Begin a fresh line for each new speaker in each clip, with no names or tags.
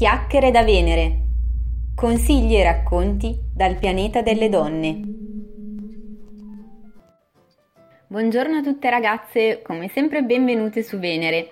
Chiacchiere da Venere. Consigli e racconti dal pianeta delle donne. Buongiorno a tutte ragazze, come sempre benvenute su Venere.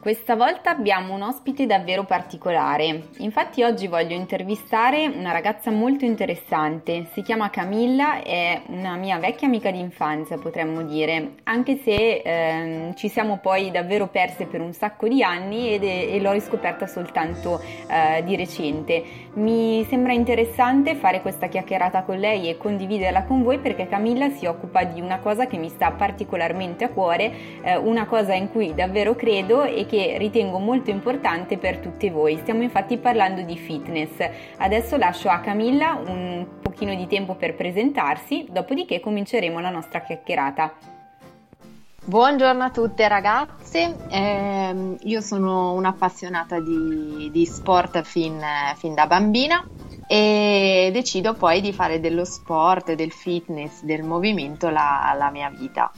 Questa volta abbiamo un ospite davvero particolare. Infatti oggi voglio intervistare una ragazza molto interessante. Si chiama Camilla, è una mia vecchia amica d'infanzia, potremmo dire, anche se ehm, ci siamo poi davvero perse per un sacco di anni ed, e l'ho riscoperta soltanto eh, di recente. Mi sembra interessante fare questa chiacchierata con lei e condividerla con voi perché Camilla si occupa di una cosa che mi sta particolarmente a cuore, eh, una cosa in cui davvero credo e che ritengo molto importante per tutti voi. Stiamo infatti parlando di fitness. Adesso lascio a Camilla un pochino di tempo per presentarsi, dopodiché cominceremo la nostra chiacchierata.
Buongiorno a tutte ragazze, eh, io sono un'appassionata di, di sport fin, fin, da bambina e decido poi di fare dello sport, del fitness, del movimento la, la mia vita.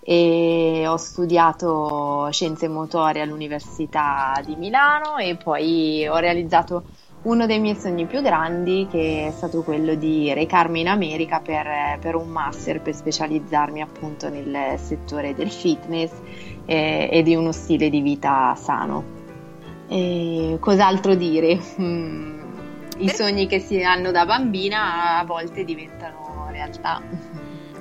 E ho studiato scienze motorie all'Università di Milano e poi ho realizzato uno dei miei sogni più grandi che è stato quello di recarmi in America per, per un master per specializzarmi appunto nel settore del fitness eh, e di uno stile di vita sano. E cos'altro dire? Mm, I sogni che si hanno da bambina a volte diventano realtà.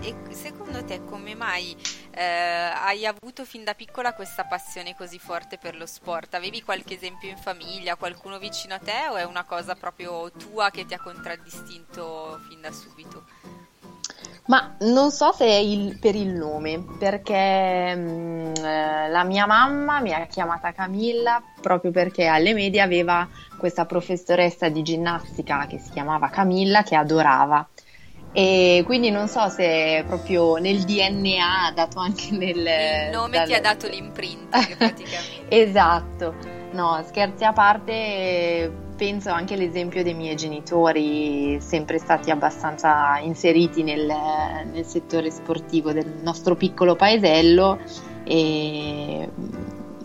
E secondo te come mai eh, hai avuto fin da piccola questa passione così forte per lo sport? Avevi qualche esempio in famiglia, qualcuno vicino a te o è una cosa proprio tua che ti ha contraddistinto fin da subito?
Ma non so se è il, per il nome, perché mh, mm, eh, la mia mamma mi ha chiamata Camilla proprio perché alle medie aveva questa professoressa di ginnastica che si chiamava Camilla che adorava e quindi non so se proprio nel DNA dato anche nel...
Il nome dal... ti ha dato l'imprinting praticamente.
esatto, no scherzi a parte penso anche all'esempio dei miei genitori sempre stati abbastanza inseriti nel, nel settore sportivo del nostro piccolo paesello e,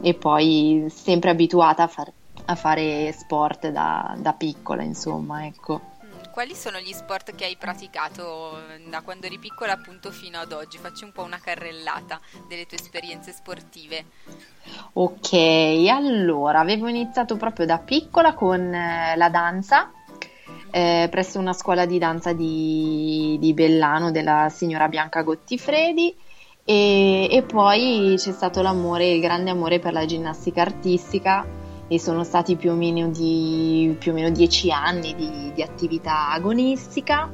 e poi sempre abituata a, far, a fare sport da, da piccola insomma ecco
quali sono gli sport che hai praticato da quando eri piccola appunto fino ad oggi? Facci un po' una carrellata delle tue esperienze sportive.
Ok, allora avevo iniziato proprio da piccola con eh, la danza eh, presso una scuola di danza di, di, Bellano della signora Bianca Gottifredi e, e poi c'è stato l'amore, il grande amore per la ginnastica artistica e sono stati più o meno, di, più o meno dieci anni di, di attività agonistica,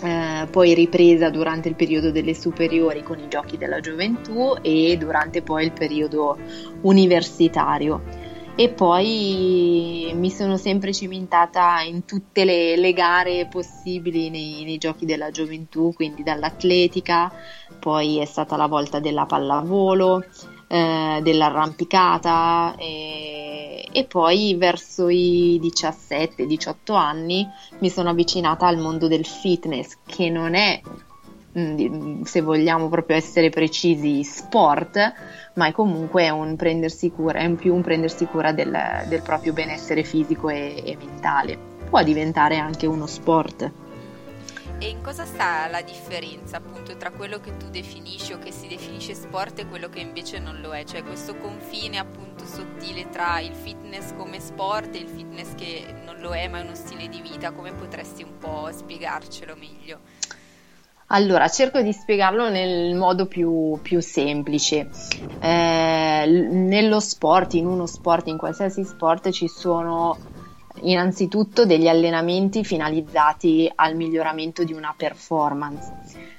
eh, poi ripresa durante il periodo delle superiori con i giochi della gioventù e durante poi il periodo universitario. E poi mi sono sempre cimentata in tutte le, le gare possibili nei, nei giochi della gioventù, quindi dall'atletica, poi è stata la volta della pallavolo, eh, dell'arrampicata e, e, poi verso i 17-18 anni mi sono avvicinata al mondo del fitness che non è mm, se vogliamo proprio essere precisi sport ma è comunque un prendersi cura è in più un prendersi cura del, del proprio benessere fisico e, e mentale. Può diventare anche uno sport
e in cosa sta la differenza appunto tra quello che tu definisci o che si definisce sport e quello che invece non lo è? Cioè questo confine appunto sottile tra il fitness come sport e il fitness che non lo è ma è uno stile di vita, come potresti un po' spiegarcelo meglio?
Allora, cerco di spiegarlo nel modo più, più semplice. Eh, nello sport, in uno sport, in qualsiasi sport, ci sono innanzitutto degli allenamenti finalizzati al miglioramento di una performance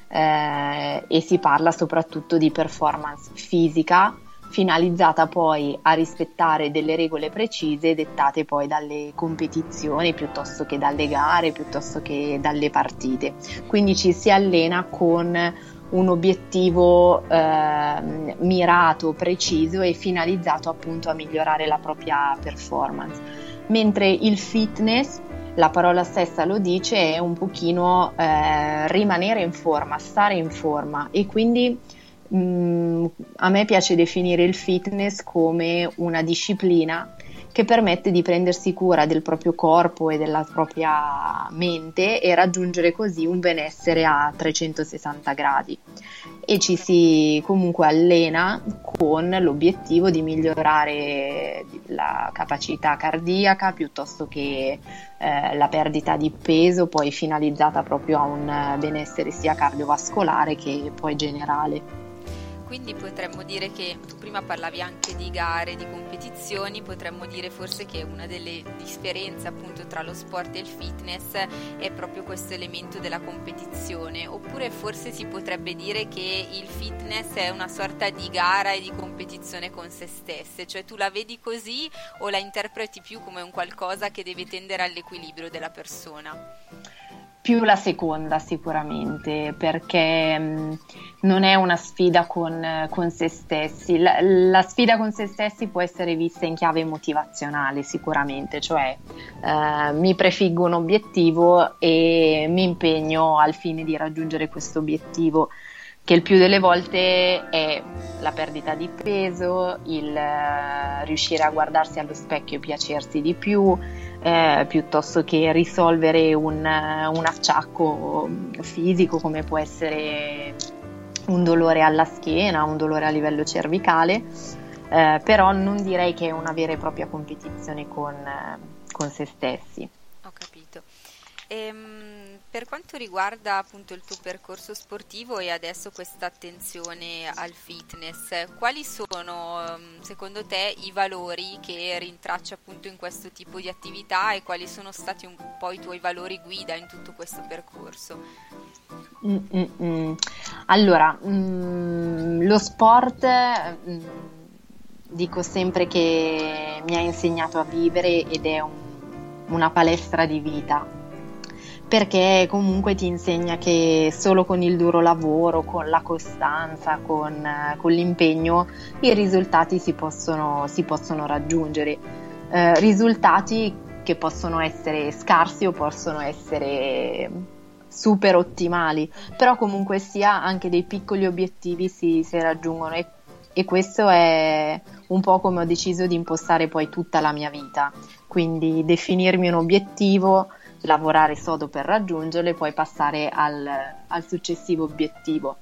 eh, e si parla soprattutto di performance fisica finalizzata poi a rispettare delle regole precise dettate poi dalle competizioni piuttosto che dalle gare, piuttosto che dalle partite. Quindi ci si allena con un obiettivo eh, mirato, preciso e finalizzato appunto a migliorare la propria performance mentre il fitness, la parola stessa lo dice, è un pochino eh, rimanere in forma, stare in forma. E quindi mh, mm, a me piace definire il fitness come una disciplina che permette di prendersi cura del proprio corpo e della propria mente e raggiungere così un benessere a 360 gradi e ci si comunque allena con l'obiettivo di migliorare la capacità cardiaca piuttosto che eh, la perdita di peso poi finalizzata proprio a un benessere sia cardiovascolare che poi generale
quindi potremmo dire che tu prima parlavi anche di gare, di competizioni, potremmo dire forse che una delle differenze appunto tra lo sport e il fitness è proprio questo elemento della competizione, oppure forse si potrebbe dire che il fitness è una sorta di gara e di competizione con se stesse, cioè tu la vedi così o la interpreti più come un qualcosa che deve tendere all'equilibrio della persona?
Più la seconda sicuramente, perché mh, mm, non è una sfida con, con se stessi. La, la, sfida con se stessi può essere vista in chiave motivazionale sicuramente, cioè eh, mi prefiggo un obiettivo e mi impegno al fine di raggiungere questo obiettivo che il più delle volte è la perdita di peso, il uh, riuscire a guardarsi allo specchio e piacersi di più, eh, piuttosto che risolvere un, un, acciacco fisico come può essere un dolore alla schiena, un dolore a livello cervicale, eh, però non direi che è una vera e propria competizione con, con se stessi.
Ho capito. Ehm, per quanto riguarda appunto il tuo percorso sportivo e adesso questa attenzione al fitness, quali sono ehm, secondo te i valori che rintracci appunto in questo tipo di attività e quali sono stati un po' i tuoi valori guida in tutto questo percorso?
Mm-mm. Allora, mm, lo sport mm, dico sempre che mi ha insegnato a vivere ed è un, una palestra di vita perché comunque ti insegna che solo con il duro lavoro, con la costanza, con, con l'impegno, i risultati si possono, si possono raggiungere. Eh, risultati che possono essere scarsi o possono essere super ottimali, però comunque sia anche dei piccoli obiettivi si, si raggiungono e, e questo è un po' come ho deciso di impostare poi tutta la mia vita, quindi definirmi un obiettivo, lavorare sodo per raggiungerlo e poi passare al, al successivo obiettivo.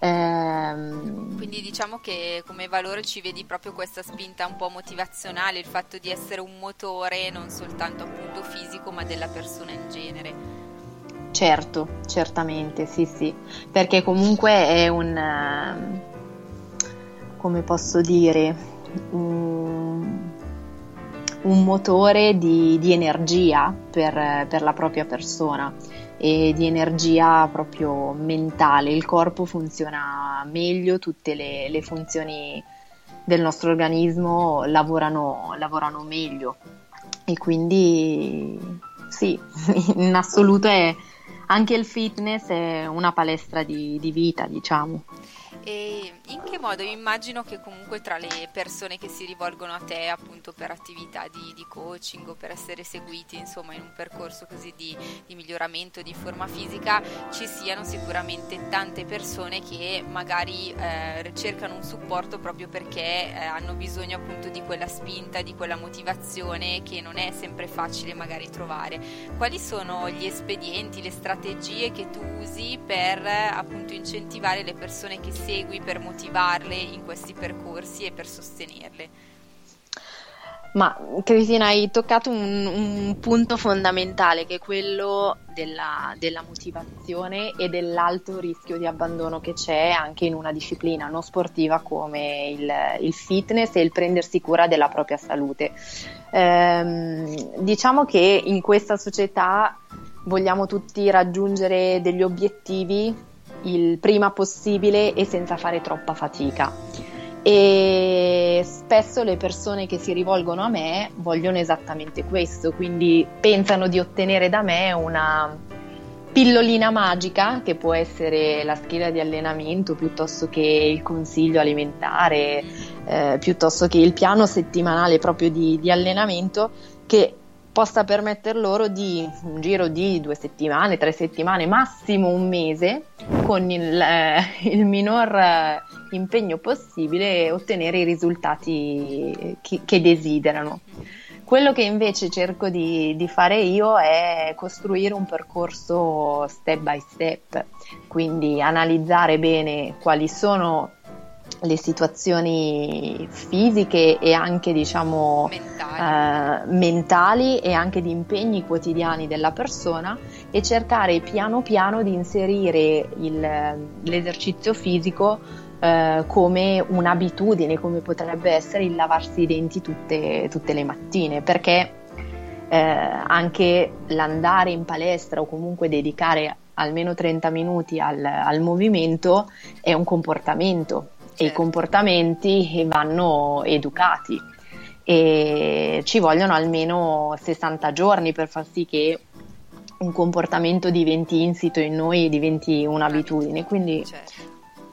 Ehm... Quindi diciamo che come valore ci vedi proprio questa spinta un po' motivazionale, il fatto di essere un motore non soltanto appunto fisico ma della persona in genere.
Certo, certamente, sì, sì, perché comunque è un, come posso dire, un, un motore di, di energia per, per, la propria persona e di energia proprio mentale. Il corpo funziona meglio, tutte le, le funzioni del nostro organismo lavorano, lavorano meglio e quindi sì, in assoluto è, anche il fitness è una palestra di, di vita, diciamo.
E in che modo? Immagino che comunque tra le persone che si rivolgono a te appunto per attività di, di coaching o per essere seguiti insomma in un percorso così di, di, miglioramento di forma fisica ci siano sicuramente tante persone che magari eh, cercano un supporto proprio perché eh, hanno bisogno appunto di quella spinta, di quella motivazione che non è sempre facile magari trovare. Quali sono gli espedienti, le strategie che tu usi per appunto incentivare le persone che segui per motivarle in questi percorsi e per sostenerle?
Ma Cristina, hai toccato un, un punto fondamentale che è quello della, della, motivazione e dell'alto rischio di abbandono che c'è anche in una disciplina non sportiva come il, il fitness e il prendersi cura della propria salute. Ehm, diciamo che in questa società vogliamo tutti raggiungere degli obiettivi il prima possibile e senza fare troppa fatica. E spesso le persone che si rivolgono a me vogliono esattamente questo, quindi pensano di ottenere da me una pillolina magica che può essere la scheda di allenamento piuttosto che il consiglio alimentare, eh, piuttosto che il piano settimanale proprio di, di allenamento che possa permettere loro di un giro di due settimane, tre settimane, massimo un mese, con il, eh, il minor eh, impegno possibile, ottenere i risultati che, che desiderano. Quello che invece cerco di, di, fare io è costruire un percorso step by step, quindi analizzare bene quali sono le situazioni fisiche e anche diciamo mentali. Eh, mentali e anche di impegni quotidiani della persona e cercare piano piano di inserire il, l'esercizio fisico eh, come un'abitudine, come potrebbe essere il lavarsi i denti tutte, tutte le mattine, perché eh, anche l'andare in palestra o comunque dedicare almeno 30 minuti al, al movimento è un comportamento certo. e i comportamenti vanno educati e ci vogliono almeno 60 giorni per far sì che un comportamento diventi insito in noi e diventi un'abitudine. Quindi certo.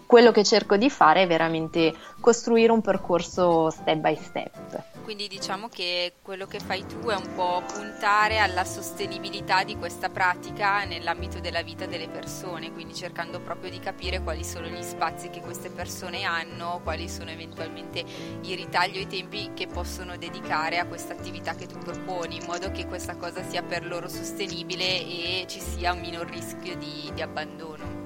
quello che cerco di fare è veramente costruire un percorso step by step
quindi diciamo che quello che fai tu è un po' puntare alla sostenibilità di questa pratica nell'ambito della vita delle persone, quindi cercando proprio di capire quali sono gli spazi che queste persone hanno, quali sono eventualmente i ritagli o i tempi che possono dedicare a questa attività che tu proponi, in modo che questa cosa sia per loro sostenibile e ci sia un minor rischio di, di abbandono.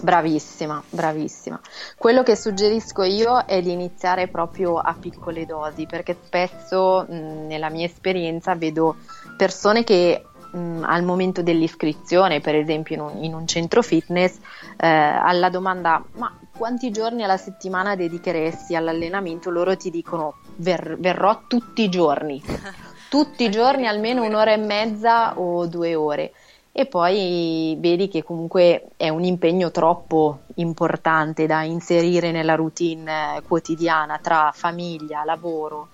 Bravissima, bravissima. Quello che suggerisco io è di iniziare proprio a piccole dosi, perché spesso mh, nella mia esperienza vedo persone che mh, al momento dell'iscrizione, per esempio in un, in un centro fitness, eh, alla domanda ma quanti giorni alla settimana dedicheresti all'allenamento, loro ti dicono ver- verrò tutti i giorni, tutti i giorni almeno un'ora e mezza o due ore e poi vedi che comunque è un impegno troppo importante da inserire nella routine quotidiana tra famiglia, lavoro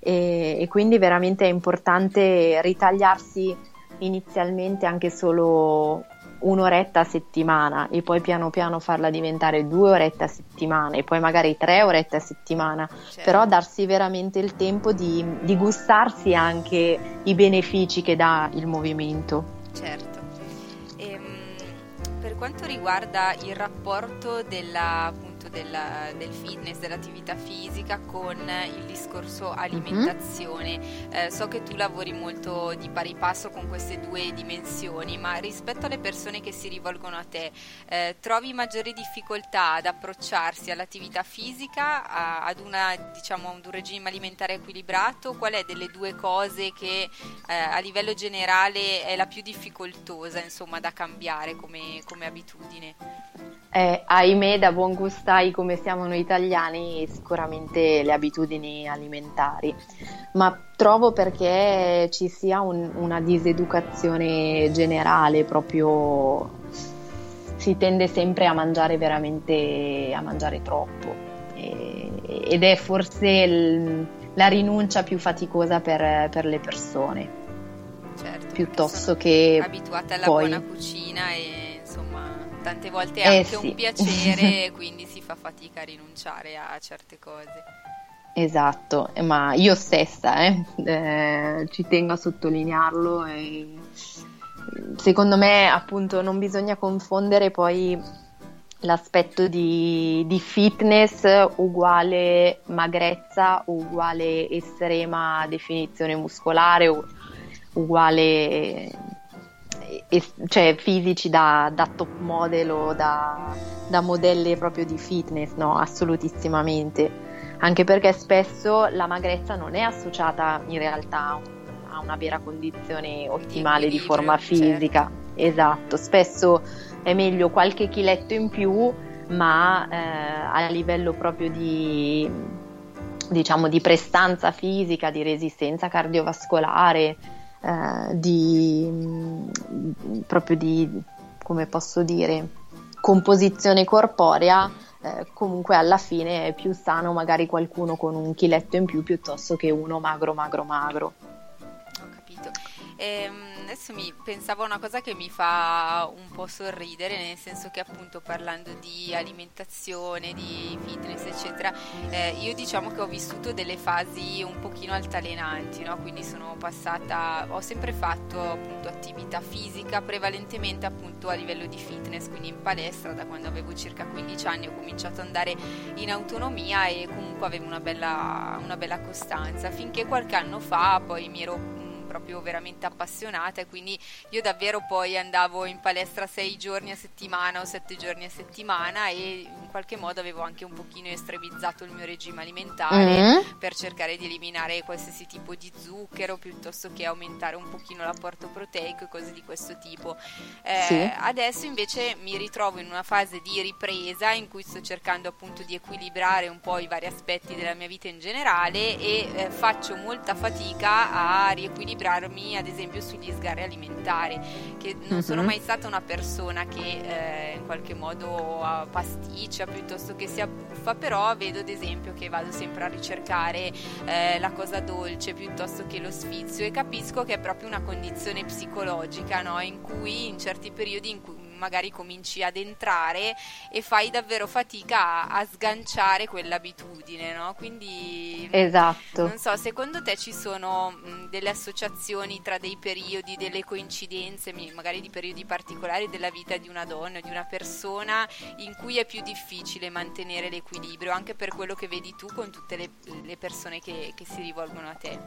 e, e quindi veramente è importante ritagliarsi inizialmente anche solo un'oretta a settimana e poi piano piano farla diventare due orette a settimana e poi magari tre orette a settimana, certo. però darsi veramente il tempo di, di gustarsi anche i benefici che dà il movimento.
Certo quanto riguarda il rapporto della, della, del fitness, dell'attività fisica con il discorso alimentazione, mm-hmm. eh, so che tu lavori molto di pari passo con queste due dimensioni, ma rispetto alle persone che si rivolgono a te, eh, trovi maggiori difficoltà ad approcciarsi all'attività fisica, a, ad, una, diciamo, ad un regime alimentare equilibrato? Qual è delle due cose che eh, a livello generale è la più difficoltosa insomma, da cambiare come, come abitudine?
Eh, ahimè, da buon gustai come siamo noi italiani, sicuramente le abitudini alimentari, ma trovo perché ci sia un, una diseducazione generale, proprio si tende sempre a mangiare veramente, a mangiare troppo e, ed è forse il, la rinuncia più faticosa per, per le persone.
Certo,
piuttosto che
abituate alla
poi...
buona cucina e tante volte è eh anche sì. un piacere, quindi fa fatica a rinunciare a certe cose.
Esatto, ma io stessa eh, eh, ci tengo a sottolinearlo e secondo me appunto non bisogna confondere poi l'aspetto di, di fitness uguale magrezza, uguale estrema definizione muscolare, uguale cioè fisici da, da, top model o da, da modelle proprio di fitness, no, assolutissimamente. Anche perché spesso la magrezza non è associata in realtà a una vera condizione ottimale di, di forma certo. fisica. Certo. Esatto, spesso è meglio qualche chiletto in più, ma eh, a livello proprio di, diciamo, di prestanza fisica, di resistenza cardiovascolare, eh, di proprio di come posso dire composizione corporea eh, comunque alla fine è più sano magari qualcuno con un chiletto in più piuttosto che uno magro magro magro
capito ehm, adesso mi pensavo a una cosa che mi fa un po' sorridere, nel senso che appunto parlando di alimentazione, di fitness, eccetera, eh, io diciamo che ho vissuto delle fasi un pochino altalenanti, no? Quindi sono passata, ho sempre fatto appunto attività fisica, prevalentemente appunto a livello di fitness, quindi in palestra da quando avevo circa 15 anni ho cominciato ad andare in autonomia e comunque avevo una bella, una bella costanza, finché qualche anno fa poi mi ero proprio veramente appassionata e quindi io davvero poi andavo in palestra sei giorni a settimana o sette giorni a settimana e in qualche modo avevo anche un pochino estremizzato il mio regime alimentare mm-hmm. per cercare di eliminare qualsiasi tipo di zucchero piuttosto che aumentare un pochino l'apporto proteico e cose di questo tipo. Eh, sì. Adesso invece mi ritrovo in una fase di ripresa in cui sto cercando appunto di equilibrare un po' i vari aspetti della mia vita in generale e eh, faccio molta fatica a riequilibrare equilibrarmi ad esempio sugli sgarri alimentari, che non uh-huh. sono mai stata una persona che eh, in qualche modo pasticcia piuttosto che si abbuffa, però vedo ad esempio che vado sempre a ricercare eh, la cosa dolce piuttosto che lo sfizio e capisco che è proprio una condizione psicologica no? in cui in certi periodi in cui magari cominci ad entrare e fai davvero fatica a, a sganciare quell'abitudine, no? Quindi
esatto.
non so, secondo te ci sono mh, delle associazioni tra dei periodi, delle coincidenze, magari di periodi particolari della vita di una donna o di una persona in cui è più difficile mantenere l'equilibrio, anche per quello che vedi tu con tutte le, le persone che, che, si rivolgono a te?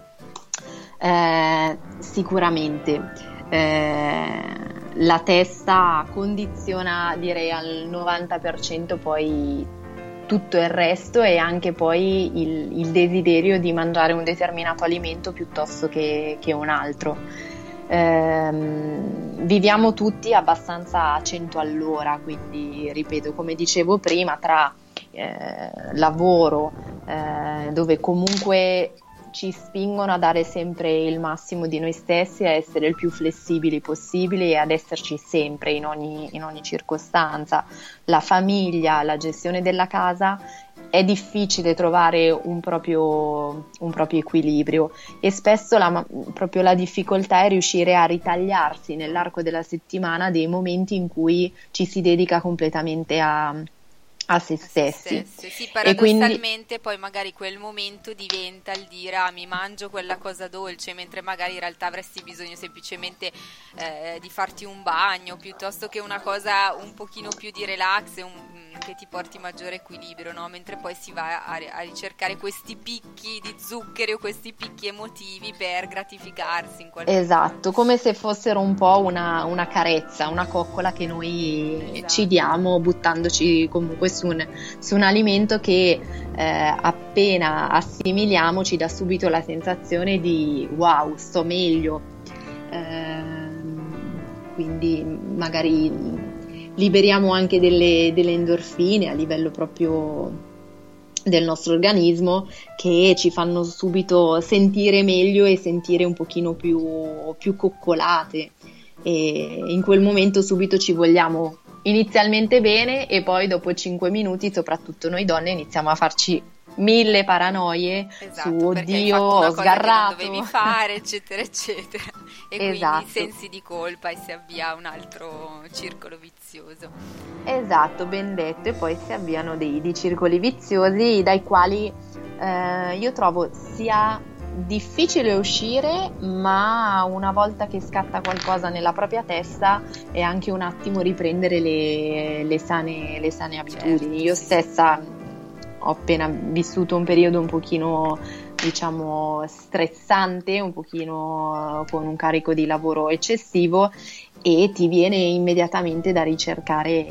Eh, sicuramente. Eh, la testa condiziona direi al 90% poi tutto il resto e anche poi il, il desiderio di mangiare un determinato alimento piuttosto che, che un altro. Eh, viviamo tutti abbastanza a 100 all'ora, quindi ripeto, come dicevo prima, tra eh, lavoro, eh, dove comunque ci spingono a dare sempre il massimo di noi stessi, a essere il più flessibili possibili e ad esserci sempre in ogni, in ogni circostanza. La famiglia, la gestione della casa è difficile trovare un proprio, un proprio equilibrio e spesso la, proprio la difficoltà è riuscire a ritagliarsi nell'arco della settimana dei momenti in cui ci si dedica completamente a, a se stessi.
Se sì, paradossalmente quindi... poi magari quel momento diventa il dire ah, mi mangio quella cosa dolce, mentre magari in realtà avresti bisogno semplicemente eh, di farti un bagno piuttosto che una cosa un pochino più di relax, un, che ti porti maggiore equilibrio, no? mentre poi si va a, a, ricercare questi picchi di zuccheri o questi picchi emotivi per gratificarsi. In qualche
esatto, modo. come se fossero un po' una, una carezza, una coccola che noi esatto. ci diamo buttandoci comunque su un, su un alimento che eh, appena assimiliamo ci dà subito la sensazione di wow, sto meglio. Eh, quindi magari liberiamo anche delle, delle endorfine a livello proprio del nostro organismo che ci fanno subito sentire meglio e sentire un pochino più, più coccolate e in quel momento subito ci vogliamo inizialmente bene e poi dopo 5 minuti soprattutto noi donne iniziamo a farci mille paranoie esatto, su oddio, ho sgarrato.
Che dovevi fare, eccetera, eccetera. E esatto. quindi sensi di colpa e si avvia un altro circolo vizioso.
Esatto, ben detto. E poi si avviano dei, dei circoli viziosi dai quali eh, io trovo sia difficile uscire, ma una volta che scatta qualcosa nella propria testa è anche un attimo riprendere le, le, sane, le sane, abitudini. Certo, Io stessa ho appena vissuto un periodo un pochino diciamo stressante, un pochino con un carico di lavoro eccessivo e ti viene immediatamente da ricercare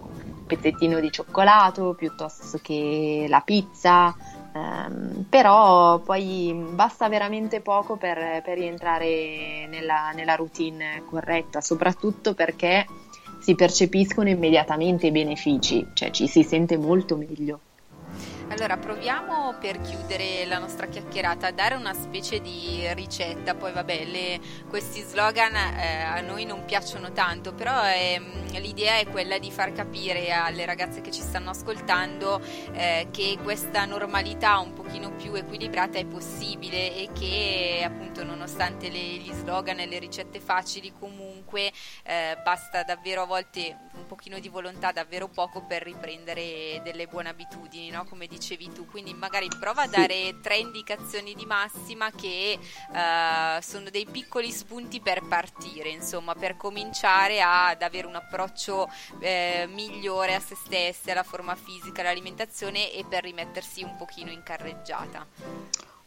un pezzettino di cioccolato piuttosto che la pizza, ehm, però poi basta veramente poco per, per rientrare nella, nella routine corretta, soprattutto perché si percepiscono immediatamente i benefici, cioè ci si sente molto meglio.
Allora proviamo per chiudere la nostra chiacchierata a dare una specie di ricetta, poi vabbè le, questi slogan eh, a noi non piacciono tanto, però eh, l'idea è quella di far capire alle ragazze che ci stanno ascoltando eh, che questa normalità un pochino più equilibrata è possibile e che appunto nonostante le, gli slogan e le ricette facili comunque eh, basta davvero a volte un pochino di volontà, davvero poco per riprendere delle buone abitudini, no? come dice dicevi tu, quindi magari prova a dare tre indicazioni di massima che uh, sono dei piccoli spunti per partire, insomma, per cominciare ad avere un approccio eh, migliore a se stesse, alla forma fisica, all'alimentazione e per rimettersi un pochino in carreggiata.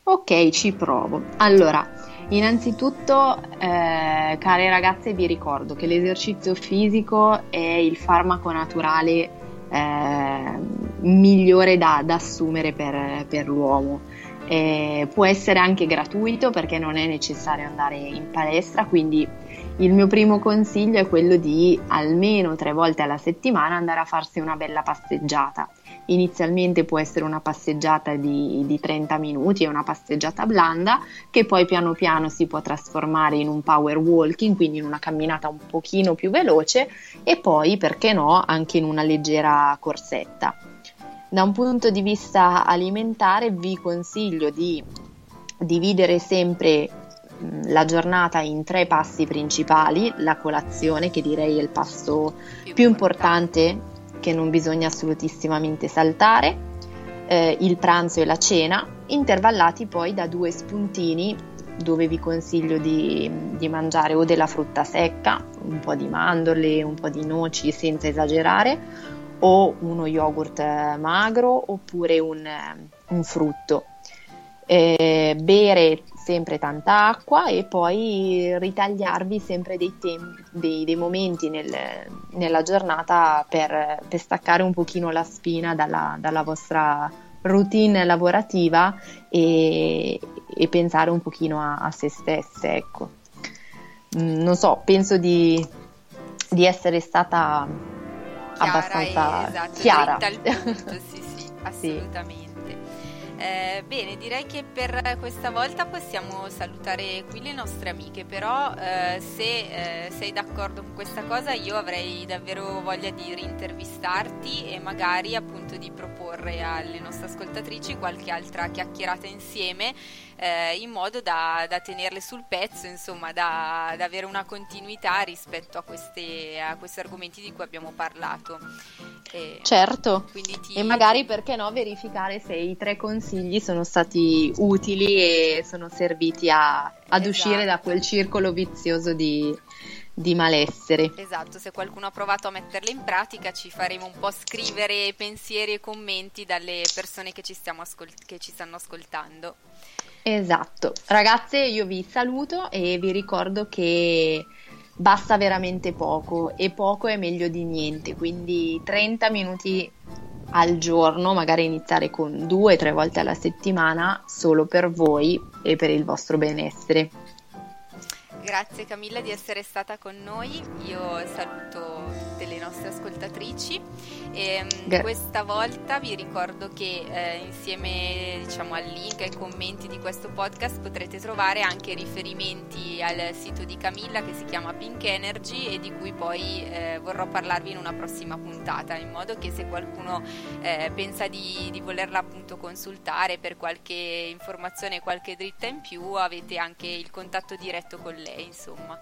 Ok, ci provo. Allora, innanzitutto, eh, care ragazze, vi ricordo che l'esercizio fisico è il farmaco naturale eh, migliore da, da assumere per, per l'uomo. Eh, può essere anche gratuito perché non è necessario andare in palestra, quindi il mio primo consiglio è quello di almeno tre volte alla settimana andare a farsi una bella passeggiata. Inizialmente può essere una passeggiata di, di 30 minuti, è una passeggiata blanda che poi piano piano si può trasformare in un power walking, quindi in una camminata un pochino più veloce e poi, perché no, anche in una leggera corsetta. Da un punto di vista alimentare vi consiglio di dividere sempre la giornata in tre passi principali, la colazione che direi è il passo più importante che non bisogna assolutissimamente saltare, eh, il pranzo e la cena, intervallati poi da due spuntini dove vi consiglio di, di, mangiare o della frutta secca, un po' di mandorle, un po' di noci senza esagerare, o uno yogurt magro oppure un, un frutto. Eh, bere sempre tanta acqua e poi ritagliarvi sempre dei, tempi, dei, dei momenti nel, nella giornata per, per, staccare un pochino la spina dalla, dalla vostra routine lavorativa e, e, pensare un pochino a, a se stesse, ecco. Mm, non so, penso di, di essere stata chiara abbastanza
esatto,
chiara.
Punto, sì, sì, assolutamente. Sì. Eh, bene, direi che per questa volta possiamo salutare qui le nostre amiche, però eh, se eh, sei d'accordo con questa cosa io avrei davvero voglia di rintervistarti e magari appunto di proporre alle nostre ascoltatrici qualche altra chiacchierata insieme eh, in modo da, da, tenerle sul pezzo, insomma, da, da avere una continuità rispetto a, queste, a, questi argomenti di cui abbiamo parlato.
E certo, ti... e magari perché no verificare se i tre consigli sono stati utili e sono serviti a, ad esatto. uscire da quel circolo vizioso di, di malessere.
Esatto, se qualcuno ha provato a metterle in pratica ci faremo un po' scrivere pensieri e commenti dalle persone che ci, ascol- che ci stanno ascoltando.
Esatto, ragazze io vi saluto e vi ricordo che basta veramente poco e poco è meglio di niente, quindi 30 minuti al giorno, magari iniziare con due o tre volte alla settimana solo per voi e per il vostro benessere.
Grazie Camilla di essere stata con noi, io saluto tutte le nostre ascoltatrici. E mm, Gra- questa volta vi ricordo che eh, insieme diciamo, al link ai commenti di questo podcast potrete trovare anche riferimenti al sito di Camilla che si chiama Pink Energy e di cui poi eh, vorrò parlarvi in una prossima puntata in modo che se qualcuno eh, pensa di, di volerla appunto consultare per qualche informazione, qualche dritta in più avete anche il contatto diretto con lei insomma.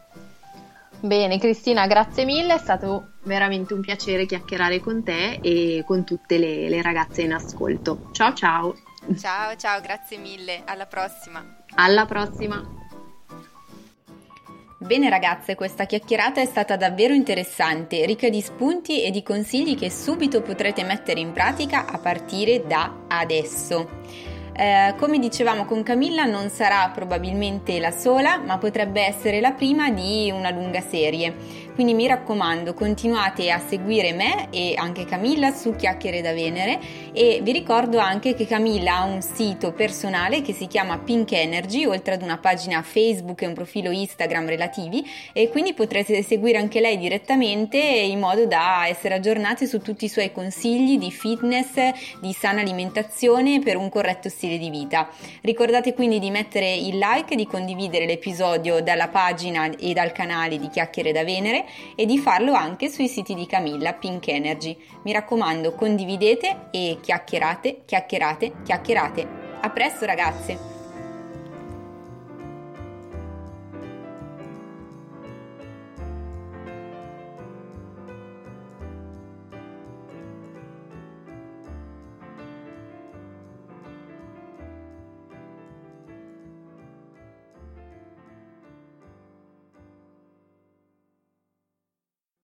Bene Cristina, grazie mille, è stato veramente un piacere chiacchierare con te e con tutte le, le ragazze in ascolto. Ciao ciao!
Ciao ciao, grazie mille, alla prossima!
Alla prossima!
Bene ragazze, questa chiacchierata è stata davvero interessante, ricca di spunti e di consigli che subito potrete mettere in pratica a partire da adesso. Eh, come dicevamo con Camilla non sarà probabilmente la sola, ma potrebbe essere la prima di una lunga serie. Quindi mi raccomando, continuate a seguire me e anche Camilla su Chiacchiere da Venere e vi ricordo anche che Camilla ha un sito personale che si chiama Pink Energy, oltre ad una pagina Facebook e un profilo Instagram relativi e quindi potrete seguire anche lei direttamente in modo da essere aggiornati su tutti i suoi consigli di fitness, di sana alimentazione per un corretto stile di vita. Ricordate quindi di mettere il like, di condividere l'episodio dalla pagina e dal canale di Chiacchiere da Venere e di farlo anche sui siti di Camilla Pink Energy. Mi raccomando, condividete e chiacchierate, chiacchierate, chiacchierate. A presto ragazze!